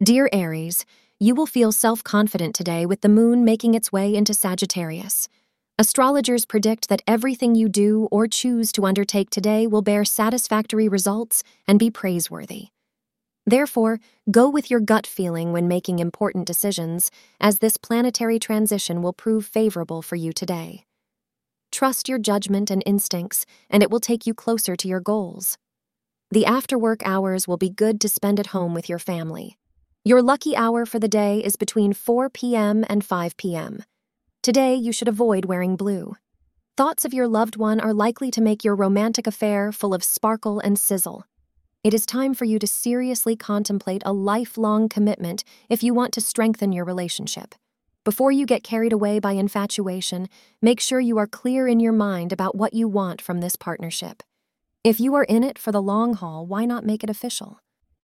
Dear Aries, you will feel self confident today with the moon making its way into Sagittarius. Astrologers predict that everything you do or choose to undertake today will bear satisfactory results and be praiseworthy. Therefore, go with your gut feeling when making important decisions, as this planetary transition will prove favorable for you today. Trust your judgment and instincts, and it will take you closer to your goals. The after work hours will be good to spend at home with your family. Your lucky hour for the day is between 4 p.m. and 5 p.m. Today, you should avoid wearing blue. Thoughts of your loved one are likely to make your romantic affair full of sparkle and sizzle. It is time for you to seriously contemplate a lifelong commitment if you want to strengthen your relationship. Before you get carried away by infatuation, make sure you are clear in your mind about what you want from this partnership. If you are in it for the long haul, why not make it official?